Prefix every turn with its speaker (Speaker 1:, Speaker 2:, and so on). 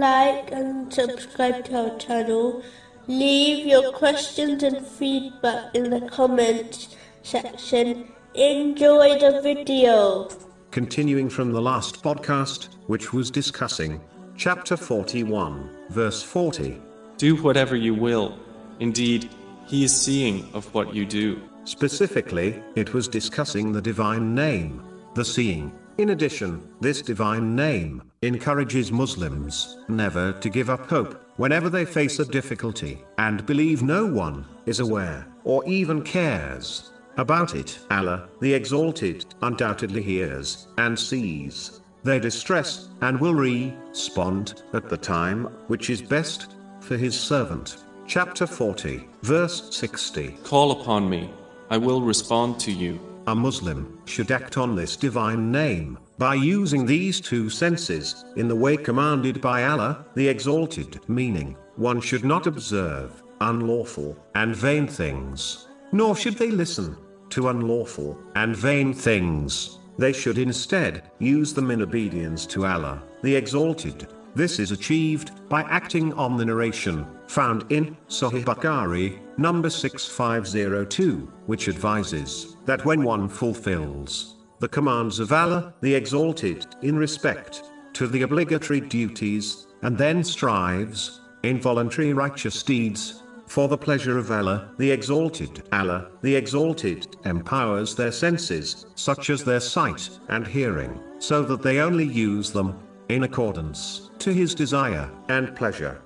Speaker 1: like and subscribe to our channel. Leave your questions and feedback in the comments section. Enjoy the video.
Speaker 2: Continuing from the last podcast, which was discussing chapter 41, verse 40.
Speaker 3: Do whatever you will. Indeed, he is seeing of what you do.
Speaker 2: Specifically, it was discussing the divine name, the seeing. In addition, this divine name encourages Muslims never to give up hope whenever they face a difficulty and believe no one is aware or even cares about it. Allah, the Exalted, undoubtedly hears and sees their distress and will respond at the time which is best for his servant. Chapter 40, verse 60.
Speaker 3: Call upon me, I will respond to you.
Speaker 2: A Muslim should act on this divine name by using these two senses in the way commanded by Allah, the Exalted, meaning, one should not observe unlawful and vain things, nor should they listen to unlawful and vain things. They should instead use them in obedience to Allah, the Exalted. This is achieved by acting on the narration found in Sahih Bukhari, number 6502, which advises that when one fulfills the commands of Allah, the Exalted, in respect to the obligatory duties, and then strives in voluntary righteous deeds for the pleasure of Allah, the Exalted. Allah, the Exalted, empowers their senses, such as their sight and hearing, so that they only use them in accordance to His desire and pleasure.